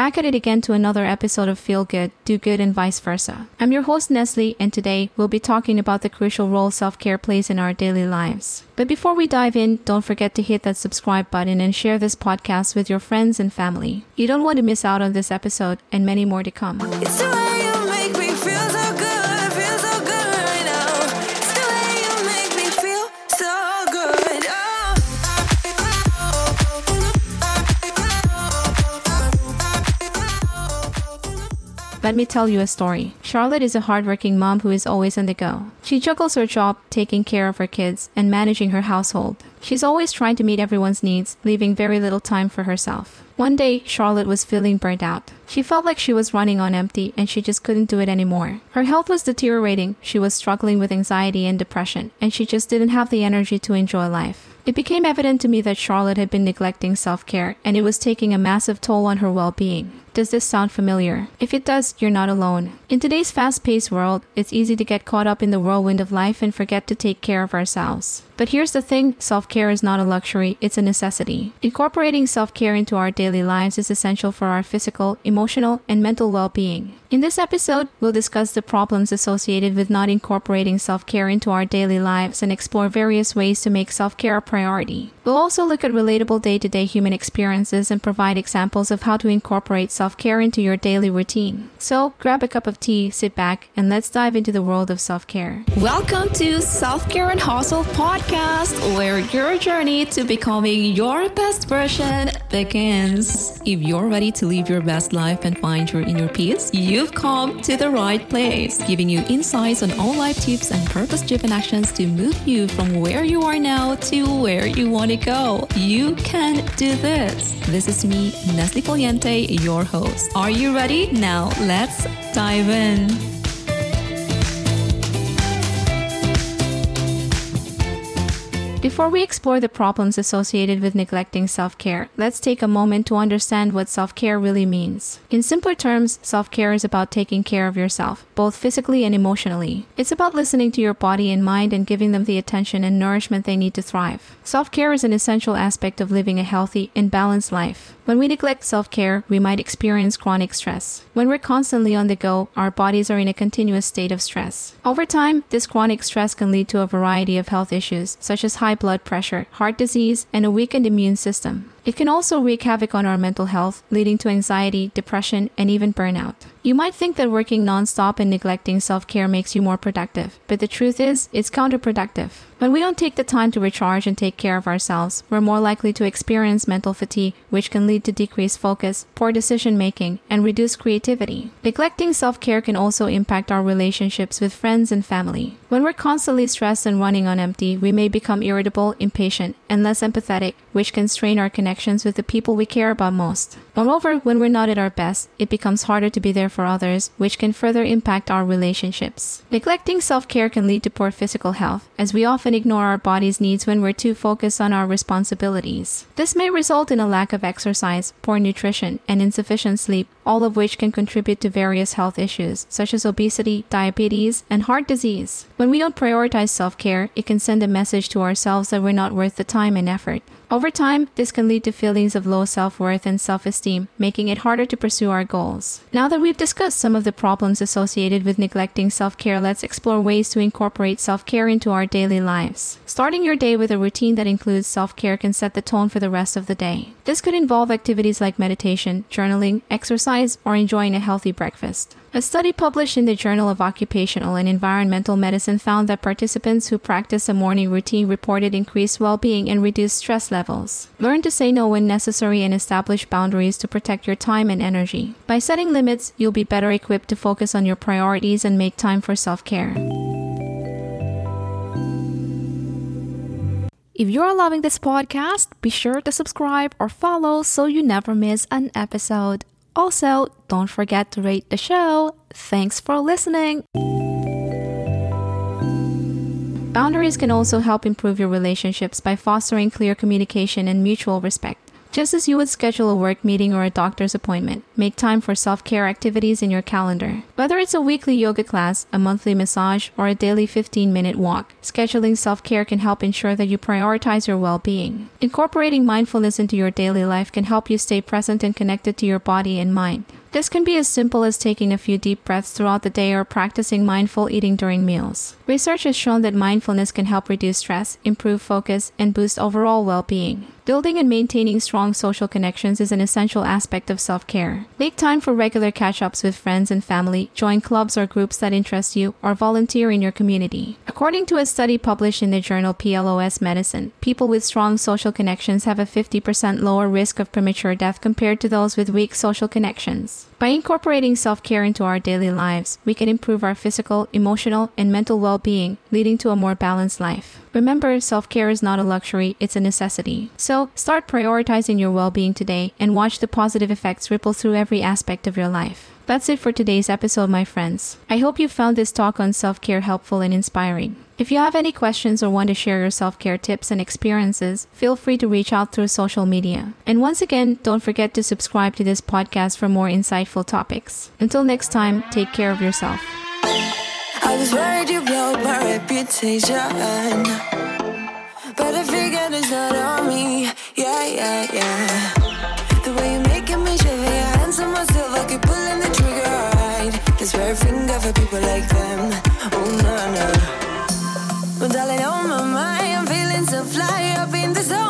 Back at it again to another episode of Feel Good, Do Good, and vice versa. I'm your host, Neslie, and today we'll be talking about the crucial role self care plays in our daily lives. But before we dive in, don't forget to hit that subscribe button and share this podcast with your friends and family. You don't want to miss out on this episode and many more to come. Let me tell you a story. Charlotte is a hardworking mom who is always on the go. She juggles her job, taking care of her kids, and managing her household. She's always trying to meet everyone's needs, leaving very little time for herself. One day, Charlotte was feeling burnt out. She felt like she was running on empty and she just couldn't do it anymore. Her health was deteriorating, she was struggling with anxiety and depression, and she just didn't have the energy to enjoy life. It became evident to me that Charlotte had been neglecting self care and it was taking a massive toll on her well being. Does this sound familiar? If it does, you're not alone. In today's fast paced world, it's easy to get caught up in the whirlwind of life and forget to take care of ourselves. But here's the thing self care is not a luxury, it's a necessity. Incorporating self care into our daily lives is essential for our physical, emotional, and mental well being. In this episode, we'll discuss the problems associated with not incorporating self care into our daily lives and explore various ways to make self care a priority. We'll also look at relatable day to day human experiences and provide examples of how to incorporate self care into your daily routine. So grab a cup of tea, sit back, and let's dive into the world of self care. Welcome to Self Care and Hustle Podcast, where your journey to becoming your best version begins. If you're ready to live your best life and find your inner peace, you've come to the right place, giving you insights on all life tips and purpose driven actions to move you from where you are now to where you want to go. You can do this. This is me, Neslie Foliente, your host. Are you ready? Now, let's dive in. Before we explore the problems associated with neglecting self care, let's take a moment to understand what self care really means. In simpler terms, self care is about taking care of yourself, both physically and emotionally. It's about listening to your body and mind and giving them the attention and nourishment they need to thrive. Self care is an essential aspect of living a healthy and balanced life. When we neglect self care, we might experience chronic stress. When we're constantly on the go, our bodies are in a continuous state of stress. Over time, this chronic stress can lead to a variety of health issues, such as high blood pressure, heart disease, and a weakened immune system. It can also wreak havoc on our mental health, leading to anxiety, depression, and even burnout. You might think that working nonstop and neglecting self care makes you more productive, but the truth is, it's counterproductive. When we don't take the time to recharge and take care of ourselves, we're more likely to experience mental fatigue, which can lead to decreased focus, poor decision making, and reduced creativity. Neglecting self care can also impact our relationships with friends and family. When we're constantly stressed and running on empty, we may become irritable, impatient, and less empathetic, which can strain our connections with the people we care about most. Moreover, when we're not at our best, it becomes harder to be there for others, which can further impact our relationships. Neglecting self care can lead to poor physical health, as we often ignore our body's needs when we're too focused on our responsibilities. This may result in a lack of exercise, poor nutrition, and insufficient sleep, all of which can contribute to various health issues, such as obesity, diabetes, and heart disease. When we don't prioritize self care, it can send a message to ourselves that we're not worth the time and effort. Over time, this can lead to feelings of low self worth and self esteem, making it harder to pursue our goals. Now that we've discussed some of the problems associated with neglecting self care, let's explore ways to incorporate self care into our daily lives. Starting your day with a routine that includes self care can set the tone for the rest of the day. This could involve activities like meditation, journaling, exercise, or enjoying a healthy breakfast. A study published in the Journal of Occupational and Environmental Medicine found that participants who practiced a morning routine reported increased well being and reduced stress levels. Learn to say no when necessary and establish boundaries to protect your time and energy. By setting limits, you'll be better equipped to focus on your priorities and make time for self care. If you're loving this podcast, be sure to subscribe or follow so you never miss an episode. Also, don't forget to rate the show. Thanks for listening. Boundaries can also help improve your relationships by fostering clear communication and mutual respect. Just as you would schedule a work meeting or a doctor's appointment, make time for self care activities in your calendar. Whether it's a weekly yoga class, a monthly massage, or a daily 15 minute walk, scheduling self care can help ensure that you prioritize your well being. Incorporating mindfulness into your daily life can help you stay present and connected to your body and mind. This can be as simple as taking a few deep breaths throughout the day or practicing mindful eating during meals. Research has shown that mindfulness can help reduce stress, improve focus, and boost overall well being. Building and maintaining strong social connections is an essential aspect of self care. Make time for regular catch ups with friends and family, join clubs or groups that interest you, or volunteer in your community. According to a study published in the journal PLOS Medicine, people with strong social connections have a 50% lower risk of premature death compared to those with weak social connections. By incorporating self care into our daily lives, we can improve our physical, emotional, and mental well being, leading to a more balanced life. Remember, self care is not a luxury, it's a necessity. So, start prioritizing your well being today and watch the positive effects ripple through every aspect of your life. That's it for today's episode, my friends. I hope you found this talk on self care helpful and inspiring. If you have any questions or want to share your self care tips and experiences, feel free to reach out through social media. And once again, don't forget to subscribe to this podcast for more insightful topics. Until next time, take care of yourself. I was worried you blow my reputation. But I figured it's not on me. Yeah, yeah, yeah. The way you're making me shiver, your hands on myself, I keep pulling the trigger right. This red finger for people like them. Oh, no, no. But darling, on my mind, I'm feeling so fly up in the zone